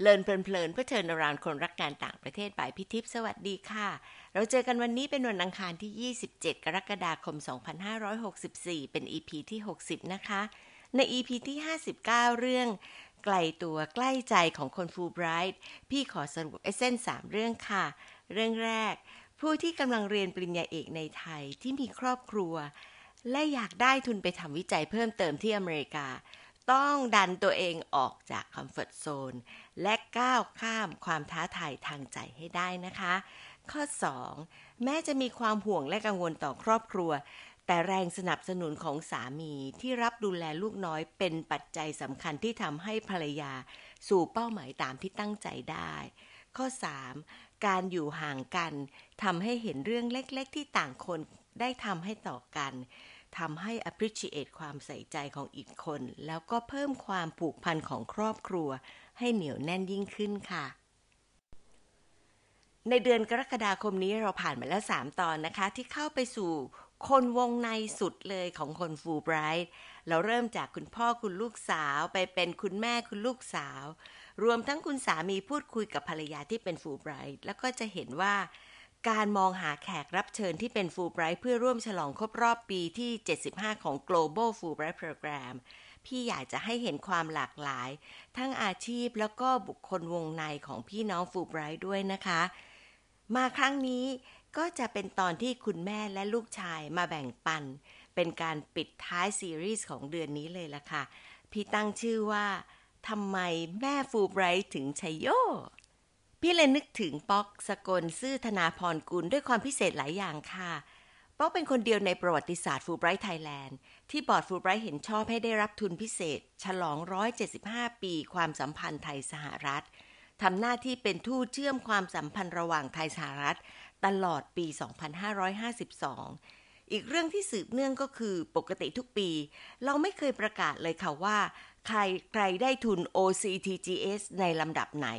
เลินเพลินๆเพื่อเชิญรานคนรักการต่างประเทศบ่ายพิทิพย์สวัสดีค่ะ เราเจอกันวันนี้เป็นวันอังคารที่ 27 กรกฎาคม 2564 เป็น EP ที่ 60 นะคะ ใน EP ที่ 59 เรื่อง ไกลตัวใกล้ใจของคนฟูไบรท์พี่ขอสรุปเอเซนสามเรื่องค่ะ เรื่องแรก ผู้ที่กำลังเรียนปริญญาเอกในไทยที่มีครอบครัว และอยากได้ทุนไปทำวิจัยเพิ่มเติมที่อเมริกา ต้องดันตัวเองออกจากคอมฟอร์ทโซนและก้าวข้ามความท้าทายทางใจให้ได้นะคะ ข้อ 2 แม้จะมีความห่วงและกังวลต่อครอบครัว แต่แรงสนับสนุนของสามีที่รับดูแลลูกน้อยเป็นปัจจัยสำคัญที่ทำให้ภรรยา สู่เป้าหมายตามที่ตั้งใจได้ ข้อ 3 การอยู่ห่างกันทำให้เห็นเรื่องเล็ก ๆ ที่ต่างคนได้ทำให้ต่อกัน ทำให้ appreciate ความใส่ใจของอีกคน แล้วก็เพิ่มความผูกพันของครอบครัว ให้เหนียวแน่นยิ่งขึ้นค่ะ ในเดือนกรกฎาคมนี้เราผ่านมาแล้ว 3 ตอนนะคะ ที่เข้าไปสู่คนวงในสุดเลยของคนฟูไบรท์เราเริ่มจากคุณพ่อคุณลูกสาวไปเป็นคุณแม่คุณลูกสาว รวมทั้งคุณสามีพูดคุยกับภรรยาที่เป็นฟูไบรท์แล้วก็จะเห็นว่า การมองหาแขกรับเชิญที่เป็นฟูไบรท์เพื่อร่วมฉลองครบรอบปีที่ 75 ของ Global Fulbright Program พี่อยากจะให้เห็นความหลากหลาย ทั้งอาชีพแล้วก็บุคคลวงในของพี่น้องฟูไบรท์ด้วยนะคะ มาครั้งนี้ก็จะเป็นตอนที่คุณแม่และลูกชายมาแบ่งปัน เป็นการปิดท้ายซีรีส์ของเดือนนี้เลยล่ะค่ะ พี่ตั้งชื่อว่าทำไมแม่ฟูไบรท์ถึงชัยโย พี่เลยนึกถึงป๊อกสกลซื่อธนาพรกุลด้วยความพิเศษหลายอย่างค่ะ ป๊อกเป็นคนเดียวในประวัติศาสตร์ Fulbright Thailand ที่บอร์ดฟูไบรท์เห็นชอบให้ได้รับทุนพิเศษ ฉลอง 175 ปีความสัมพันธ์ไทยสหรัฐทำหน้าที่เป็นทูตเชื่อมความสัมพันธ์ระหว่างไทยสหรัฐ ตลอดปี 2552 อีกเรื่องที่สืบเนื่องก็คือปกติทุกปี เราไม่เคยประกาศเลยค่ะว่า ใครใครได้ทุน OCTGS ในลำดับไหน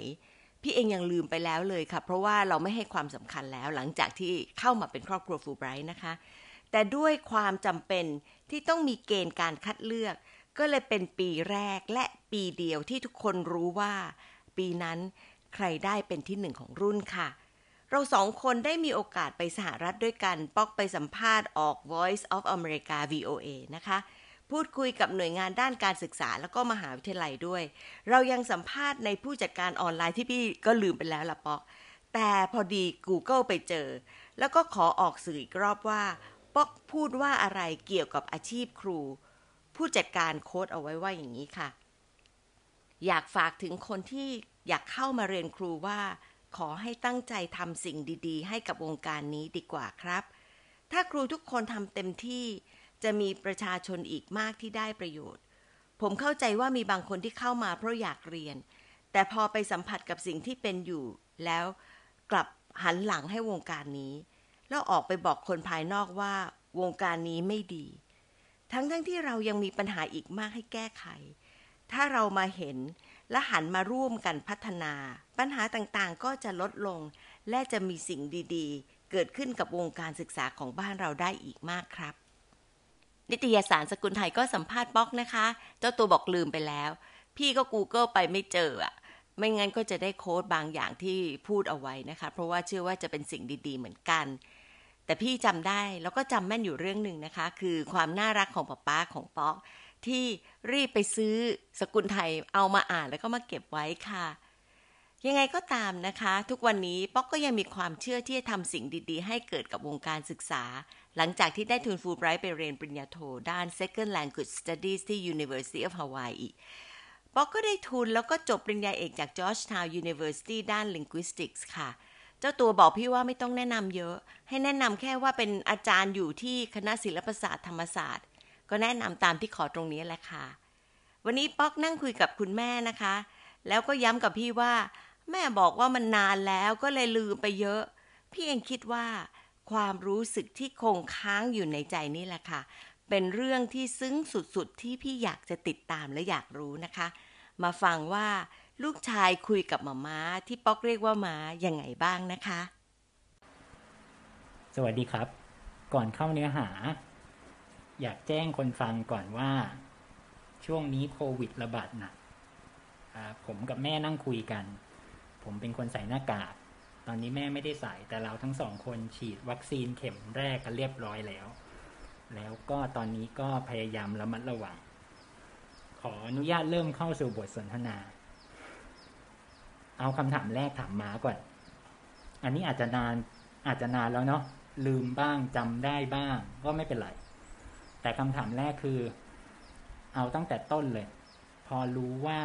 พี่เองยังลืมไปแล้วเลยค่ะ เพราะว่าเราไม่ให้ความสำคัญแล้วหลังจากที่เข้ามาเป็นครอบครัวฟูไบรท์นะคะ แต่ด้วยความจำเป็นที่ต้องมีเกณฑ์การคัดเลือก ก็เลยเป็นปีแรกและปีเดียวที่ทุกคนรู้ว่า ปีนั้นใครได้เป็นที่หนึ่งของรุ่นค่ะ เราสองคนได้มีโอกาสไปสหรัฐด้วยกัน ป๊อกไปสัมภาษณ์ออก Voice of America VOA นะคะ พูดคุยกับหน่วยงานด้านการศึกษาแล้วก็มหาวิทยาลัยด้วย เรายังสัมภาษณ์ในผู้จัดการออนไลน์ที่พี่ก็ลืมไปแล้วละป๊อก แต่พอดี Google ไปเจอ แล้วก็ขอออกสื่ออีกรอบว่าป๊อกพูดว่าอะไรเกี่ยวกับอาชีพครู ผู้จัดการโค้ดเอาไว้ว่าอย่างนี้ค่ะ อยากฝากถึงคนที่อยากเข้ามาเรียนครูว่า ขอให้ตั้งใจทำสิ่งดี ๆ ให้กับวงการนี้ดีกว่าครับ ถ้าครูทุกคนทำเต็มที่ จะมีประชาชนอีกมากที่ได้ประโยชน์ ผมเข้าใจว่ามีบางคนที่เข้ามาเพราะอยากเรียน แต่พอไปสัมผัสกับสิ่งที่เป็นอยู่ แล้วกลับหันหลังให้วงการนี้ แล้วออกไปบอกคนภายนอกว่าวงการนี้ไม่ดี ทั้งๆทที่เรายังมีปัญหาอีกมากให้แก้ไข ถ้าเรามาเห็นและหันมาร่วมกันพัฒนา ปัญหาต่างๆก็จะลดลง และจะมีสิ่งดีๆ เกิดขึ้นกับวงการศึกษาของบ้านเราได้อีกมากครับ นิตยสารสกุลไทยก็สัมภาษณ์ป๊อกนะคะ เจ้าตัวบอกลืมไปแล้ว พี่ก็ Google ไปไม่เจออะไม่งั้นก็จะได้โค้ดบางอย่างที่พูดเอาไว้นะคะ เพราะว่าเชื่อว่าจะเป็นสิ่งดี ๆ เหมือนกัน แต่พี่จำได้แล้วก็จำแม่นอยู่เรื่องหนึ่งนะคะ คือความน่ารักของป๊าป๊าของป๊อกที่รีบไปซื้อสกุลไทยเอามาอ่านแล้วก็มาเก็บไว้ค่ะ ยังไงก็ตามนะคะ ทุกวันนี้ป๊อกก็ยังมีความเชื่อที่จะทำสิ่งดีๆ ให้เกิดกับวงการศึกษา หลังจากที่ได้ทุนฟูลไบรท์ไปเรียนปริญญาโทด้าน Second Language Studies ที่ University of Hawaii ป๊อกก็ได้ทุนแล้วก็จบปริญญาเอกจาก Georgetown University ด้าน Linguistics ค่ะ เจ้าตัวบอกพี่ว่าไม่ต้องแนะนำเยอะ ให้แนะนำแค่ว่าเป็นอาจารย์อยู่ที่คณะศิลปศาสตร์ธรรมศาสตร์ ก็แนะนำตามที่ขอตรงนี้แหละค่ะ วันนี้ป๊อกนั่งคุยกับคุณแม่นะคะ แล้วก็ย้ำกับพี่ว่า แม่บอกว่ามันนานแล้วก็เลยลืมไปเยอะ พี่เองคิดว่า ความรู้สึกที่คงค้างอยู่ในใจนี่แหละค่ะ เป็นเรื่องที่ซึ้งสุดๆ ที่พี่อยากจะติดตามและอยากรู้นะคะ มาฟังว่าลูกชายคุยกับหมาม้าที่ป๊อกเรียกว่าม้ายังไงบ้างนะคะ สวัสดีครับ ก่อนเข้าเนื้อหา อยากแจ้งคนฟังก่อนว่า ช่วงนี้โควิดระบาดหนักผมกับแม่นั่งคุยกัน ผมเป็นคนใส่หน้ากาก ตอนนี้แม่ไม่ได้ใส่แต่เราทั้งสองคนฉีดวัคซีนเข็มแรกกันเรียบร้อยแล้ว แล้วก็ตอนนี้ก็พยายามระมัดระวัง ขออนุญาตเริ่มเข้าสู่บทสนทนา เอาคำถามแรกถามมาก่อน อันนี้อาจจะนานอาจจะนานแล้วเนาะลืมบ้างจำได้บ้าง ก็ไม่เป็นไร แต่คำถามแรกคือ เอาตั้งแต่ต้นเลย พอรู้ว่า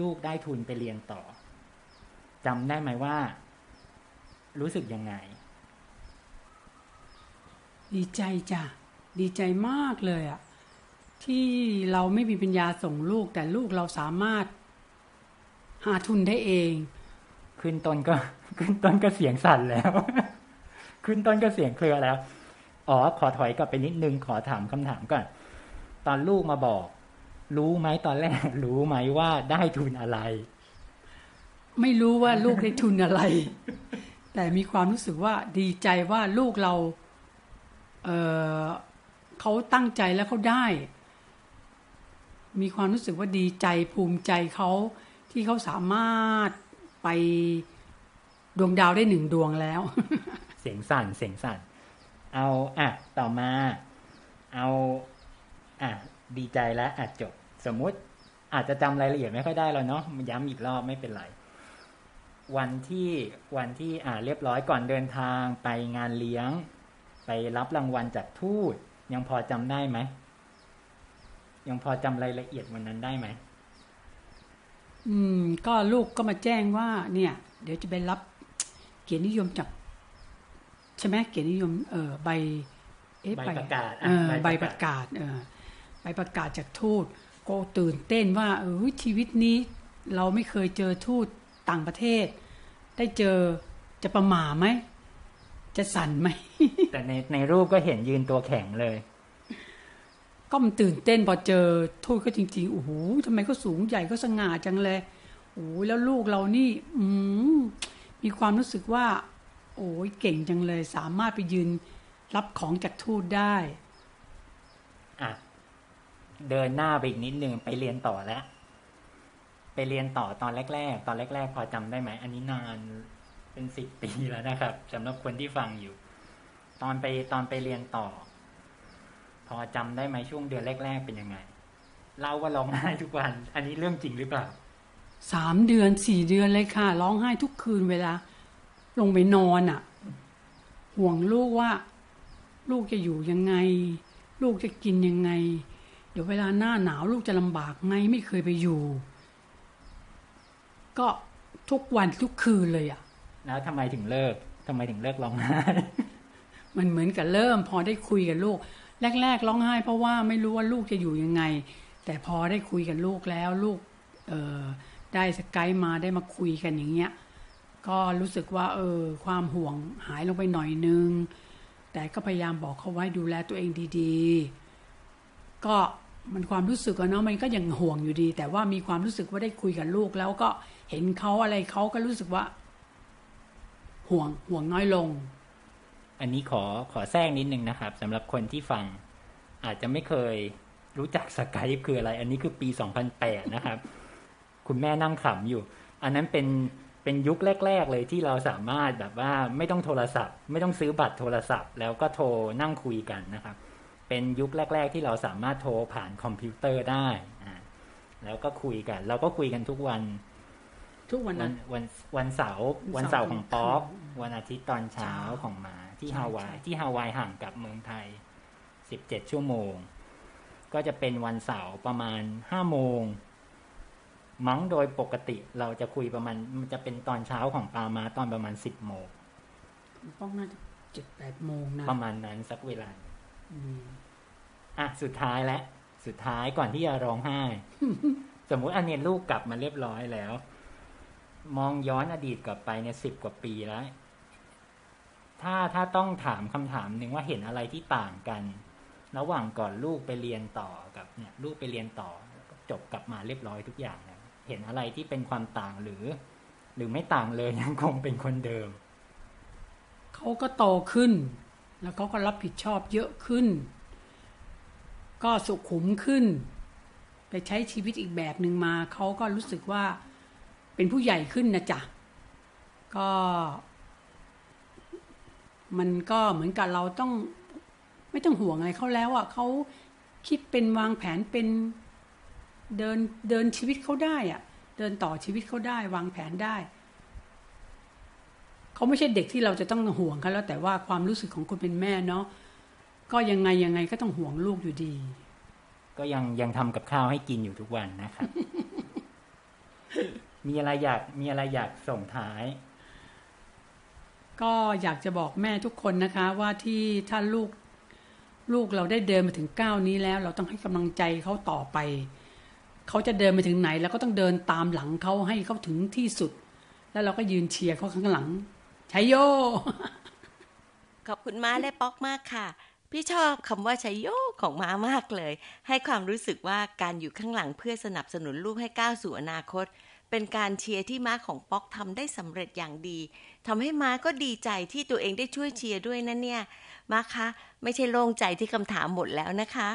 ลูกได้ทุนไปเรียนต่อ จำได้ไหมว่า รู้สึกยังไง ดีใจจ้ะ ดีใจมากเลยอะที่เราไม่มีปัญญาส่งลูก แต่ลูกเราสามารถ หาทุนได้เอง ขึ้นต้นก็ ขึ้นต้นก็เสียงสั่นแล้ว ขึ้นต้นก็เสียงเครือแล้ว อ๋อ ขอถอยกลับไปนิดนึงขอถามคำถามก่อน ตอนลูกมาบอก รู้ไหมตอนแรก รู้ไหมว่าได้ทุนอะไร ไม่รู้ว่าลูกได้ทุนอะไร แต่มีความรู้สึกว่าดีใจว่าลูกเราเเขาตั้งใจแล้วเขาได้ มีความรู้สึกว่าดีใจภูมิใจเขาที่เขาสามารถไปดวงดาวได้หนึ่งดวงแล้ว เสียงสั่นเสียงสั่น เอาอะต่อมา เอาอะดีใจแล้วอะจบ สมมุติอาจจะจำรายละเอียดไม่ค่อยได้แล้วเนาะย้ำอีกรอบไม่เป็นไร วันที่วันที่อ่าเรียบร้อยก่อนเดินทางไปงานเลี้ยง ไปรับรางวัลจากทูตยังพอจำได้ไหม ยังพอจำรายละเอียดวันนั้นได้ไหมอืม ก็ลูกก็มาแจ้งว่า เนี่ย เดี๋ยวจะไปรับเกียรตินิยมจากใช่ไหมเกียรตินิยมเออใบเอ๊ะใบประกาศเอออะใบใบปประระกาศเออใบประกาศจากทูตก็ตื่นเต้นว่าเออชีวิตนี้เราไม่เคยเจอทูต ต่างประเทศ ได้เจอจะประหม่าไหม จะสั่นไหม แต่ในในรูปก็เห็นยืนตัวแข็งเลย ก็มันตื่นเต้นพอเจอทูตก็จริงๆโอ้โหทำไมเขาสูงใหญ่ก็สง่าจังเลยโอ้ยแล้วลูกเรานี่ อืมมีความรู้สึกว่า โอ้ยเก่งจังเลย สามารถไปยืนรับของจากทูตได้อะเดินหน้าไปอีกนิดนึงไปเรียนต่อแล้ว ไปเรียนต่อตอนแรก ๆ ตอนแรก ๆ พอจำได้ไหมอันนี้นานเป็นสิบปีแล้วนะครับสำหรับคนที่ฟังอยู่ ตอนไปตอนไปเรียนต่อ พอจำได้ไหมช่วงเดือนแรก ๆ เป็นยังไงเล่าว่าร้องไห้ทุกวัน อันนี้เรื่องจริงหรือเปล่าสามเดือนสี่เดือนเลยค่ะร้องไห้ทุกคืนเวลา ลงไปนอนอะ ห่วงลูกว่า ลูกจะอยู่ยังไง ลูกจะกินยังไง เดี๋ยวเวลาหน้าหนาวลูกจะลำบากไงไม่เคยไปอยู่ ก็ทุกวันทุกคืนเลยอะ แล้วทำไมถึงเลิกทำไมถึงเลิกร้องไห้ มันเหมือนกับเริ่ม พอได้คุยกับลูก แรก ๆ ร้องไห้ เพราะว่าไม่รู้ว่าลูกจะอยู่ยังไง แต่พอได้คุยกับลูกแล้วลูกเออได้สกายมาได้มาคุยกันอย่างเงี้ย ก็รู้สึกว่า เออ ความห่วงหายลงไปหน่อยนึง แต่ก็พยายามบอกเขาไว้ดูแลตัวเองดี ๆ ก็ มันความรู้สึกอะเนาะมันก็ยังห่วงอยู่ดี แต่ว่ามีความรู้สึกว่าได้คุยกับลูก แล้วก็เห็นเขาอะไรเขาก็รู้สึกว่า ห่วงห่วงน้อยลง อันนี้ขอขอแทรกนิดนึงนะครับสำหรับคนที่ฟัง อาจจะไม่เคยรู้จักสกายคืออะไร อันนี้คือปี 2008 นะครับ คุณแม่นั่งขำอยู่ อันนั้นเป็นเป็นยุคแรก ๆ เลยที่เราสามารถแบบว่าไม่ต้องโทรศัพท์ ไม่ต้องซื้อบัตรโทรศัพท์ แล้วก็โทรนั่งคุยกันนะครับ เป็นยุคแรก ๆ ที่เราสามารถโทรผ่านคอมพิวเตอร์ได้อ่าแล้วก็คุยกัน เราก็คุยกันทุกวัน ทุกวันวันั้นนวันวันเสาร์วัวันนเสาเสาร์ร์ของป๊อกวันอาทิตย์ตอนเช้าเช้าของหมาที่ใช่ฮาวายใช่ที่ฮาวายห่างกับเมืองไทยสิบเจ็ดชั่วโมง ก็จะเป็นวันเสาร์ประมาณห้าโมงมั้งโดยปกติเราจะคุยประมาณ มันจะเป็นตอนเช้าของปามาตอนประมาณสิบโมงป้องน่าจะเจ็ดแปดโมงนะ ประมาณนั้นสักเวลา อืมอะสุดท้ายแล้วสุดท้ายก่อนที่จะร้องไห้ สมมุติอันเนี้ยลูกกลับมาเรียบร้อยแล้ว มองย้อนอดีตกลับไปเนี่ยสิบกว่าปีแล้ว ถ้าถ้าต้องถามคำถามหนึ่งว่าเห็นอะไรที่ต่างกัน ระหว่างก่อนลูกไปเรียนต่อกับเนี่ยลูกไปเรียนต่อจบกลับมาเรียบร้อยทุกอย่างแล้วเห็นอะไรที่เป็นความต่างหรือ หรือไม่ต่างเลยยังคงเป็นคนเดิมเขาก็โตขึ้น แล้วเขาก็รับผิดชอบเยอะขึ้น ก็สุขุมขึ้น ไปใช้ชีวิตอีกแบบหนึ่งมาเขาก็รู้สึกว่าเป็นผู้ใหญ่ขึ้นนะจ๊ะก็ มันก็เหมือนกับเราต้องไม่ต้องห่วงอะไรเขาแล้วอะเขาคิดเป็นวางแผนเป็นเดินเดินชีวิตเขาได้อะ เดินต่อชีวิตเขาได้ วางแผนได้เขาไม่ใช่เด็กที่เราจะต้องห่วงเขาแล้วแต่ว่าความรู้สึกของคนเป็นแม่เนาะ ก็ยังไงยังไงก็ต้องห่วงลูกอยู่ดี ก็ยังยังทำกับข้าวให้กินอยู่ทุกวันนะครับ มีอะไรอยากมีอะไรอยากส่งท้าย ก็อยากจะบอกแม่ทุกคนนะคะ ว่าที่ถ้าลูกลูกเราได้เดินมาถึงก้าวนี้แล้ว เราต้องให้กำลังใจเขาต่อไป เขาจะเดินไปถึงไหน แล้วก็ต้องเดินตามหลังเขาให้เขาถึงที่สุด แล้วเราก็ยืนเชียร์เขาข้างหลังชัยโย ขอบคุณม้าและป๊อกมากค่ะ พี่ชอบคำว่าชัยโยของม้ามากเลย ให้ความรู้สึกว่าการอยู่ข้างหลังเพื่อสนับสนุนลูกให้ก้าวสู่อนาคต เป็นการเชียร์ที่ม้าของป๊อกทำได้สำเร็จอย่างดีทำให้ม้าก็ดีใจที่ตัวเองได้ช่วยเชียร์ด้วยนะเนี่ยม้าคะไม่ใช่โล่งใจที่คำถามหมดแล้วนะคะ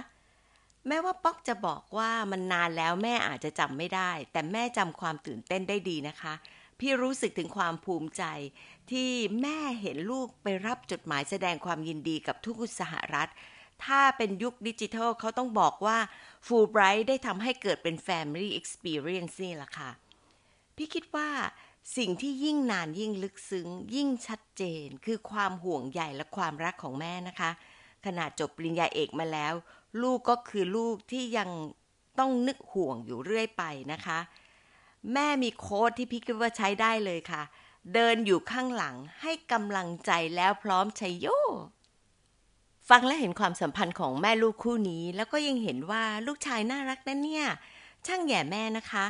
แม้ว่าป๊อกจะบอกว่ามันนานแล้วแม่อาจจะจำไม่ได้ แต่แม่จำความตื่นเต้นได้ดีนะคะ พี่รู้สึกถึงความภูมิใจ ที่แม่เห็นลูกไปรับจดหมายแสดงความยินดีกับทุกสหรัฐ ถ้าเป็นยุคดิจิทัลเขาต้องบอกว่าฟูไบรท์ได้ทำให้เกิดเป็น Family Experience นี่แหละค่ะ พี่คิดว่าสิ่งที่ยิ่งนานยิ่งลึกซึ้ง ยิ่งชัดเจน คือความห่วงใยและความรักของแม่นะคะ ขนาดจบปริญญาเอกมาแล้ว ลูกก็คือลูกที่ยังต้องนึกห่วงอยู่เรื่อยไปนะคะ แม่มีโค้ดที่พี่คิดว่าใช้ได้เลยค่ะ เดินอยู่ข้างหลังให้กำลังใจแล้วพร้อมชัยโย ฟังและเห็นความสัมพันธ์ของแม่ลูกคู่นี้ แล้วก็ยังเห็นว่าลูกชายน่ารักนะเนี่ย ช่างแย่แม่นะคะ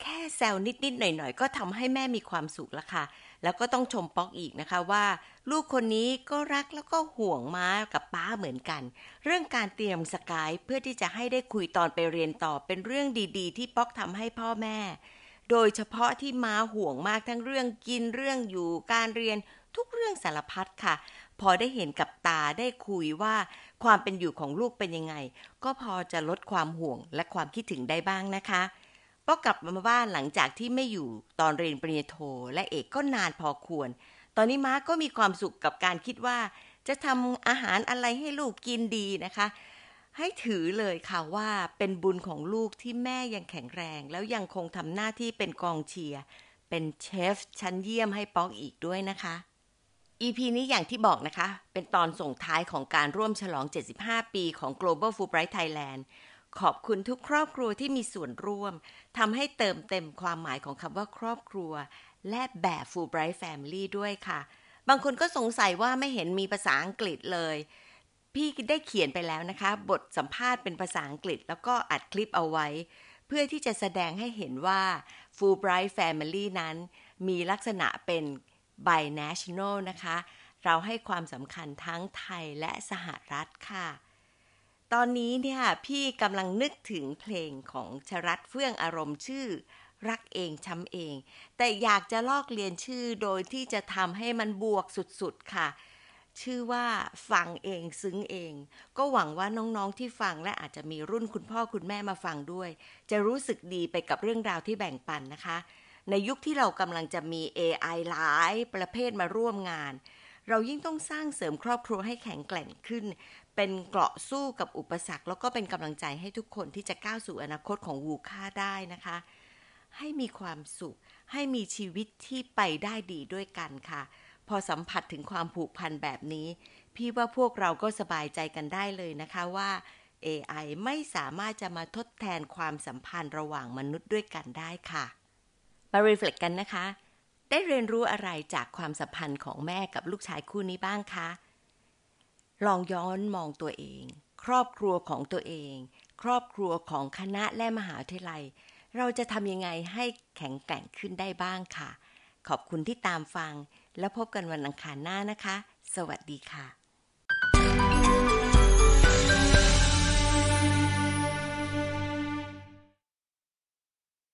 แค่แซวนิดๆหน่อยๆ ก็ทำให้แม่มีความสุขล้วค่ะ แล้วก็ต้องชมป๊อกอีกนะคะว่า ลูกคนนี้ก็รักแล้วก็ห่วงม้ากับป้าเหมือนกัน เรื่องการเตรียมสกายเพื่อที่จะให้ได้คุยตอนไปเรียนต่อเป็นเรื่องดี ๆ ที่ป๊อกทำให้พ่อแม่ โดยเฉพาะที่มาห่วงมากทั้งเรื่องกินเรื่องอยู่การเรียนทุกเรื่องสารพัดค่ะ พอได้เห็นกับตาได้คุยว่าความเป็นอยู่ของลูกเป็นยังไง ก็พอจะลดความห่วงและความคิดถึงได้บ้างนะคะป๊อกกลับมาบ้านหลังจากที่ไม่อยู่ตอนเรียนปริญญาโทและเอกก็นานพอควร ตอนนี้ม้าก็มีความสุขกับการคิดว่า จะทำอาหารอะไรให้ลูกกินดีนะคะ ให้ถือเลยค่ะว่าเป็นบุญของลูกที่แม่ยังแข็งแรง แล้วยังคงทำหน้าที่เป็นกองเชียร์เป็นเชฟชั้นเยี่ยมให้ป๊อกอีกด้วยนะคะ EP นี้อย่างที่บอกนะคะ เป็นตอนส่งท้ายของการร่วมฉลอง 75 ปีของ Global Fulbright Thailand ขอบคุณทุกครอบครัวที่มีส่วนร่วมทำให้เติมเต็มความหมายของคำว่าครอบครัว และแบบ Fulbright Family ด้วยค่ะ บางคนก็สงสัยว่าไม่เห็นมีภาษาอังกฤษเลย พี่ได้เขียนไปแล้วนะคะ บทสัมภาษณ์เป็นภาษาอังกฤษ แล้วก็อัดคลิปเอาไว้ เพื่อที่จะแสดงให้เห็นว่า Fulbright Family นั้นมีลักษณะเป็น binational นะคะ เราให้ความสำคัญทั้งไทยและสหรัฐค่ะ ตอนนี้เนี่ยพี่กำลังนึกถึงเพลงของชรัตเฟื่องอารมณ์ชื่อ รักเองช้ำเอง แต่อยากจะลอกเรียนชื่อโดยที่จะทำให้มันบวกสุดๆค่ะ ชื่อว่าฟังเองซึ้งเอง ก็หวังว่าน้องๆที่ฟังและอาจจะมีรุ่นคุณพ่อคุณแม่มาฟังด้วย จะรู้สึกดีไปกับเรื่องราวที่แบ่งปันนะคะ ในยุคที่เรากำลังจะมี AI หลายประเภทมาร่วมงาน เรายิ่งต้องสร้างเสริมครอบครัวให้แข็งแกร่งขึ้น เป็นเกราะสู้กับอุปสรรค แล้วก็เป็นกำลังใจให้ทุกคนที่จะก้าวสู่อนาคตของวูค่าได้นะคะ ให้มีความสุข ให้มีชีวิตที่ไปได้ดีด้วยกันค่ะ พอสัมผัสถึงความผูกพันแบบนี้ พี่ว่าพวกเราก็สบายใจกันได้เลยนะคะว่า AI ไม่สามารถจะมาทดแทนความสัมพันธ์ระหว่างมนุษย์ด้วยกันได้ค่ะ มารีเฟล็กกันนะคะ ได้เรียนรู้อะไรจากความสัมพันธ์ของแม่กับลูกชายคู่นี้บ้างคะ ลองย้อนมองตัวเอง ครอบครัวของตัวเอง ครอบครัวของคณะและมหาวิทยาลัย เราจะทำยังไงให้แข็งแกร่งขึ้นได้บ้างค่ะ ขอบคุณที่ตามฟัง แล้วพบกันวันอังคารหน้านะคะ สวัสดีค่ะ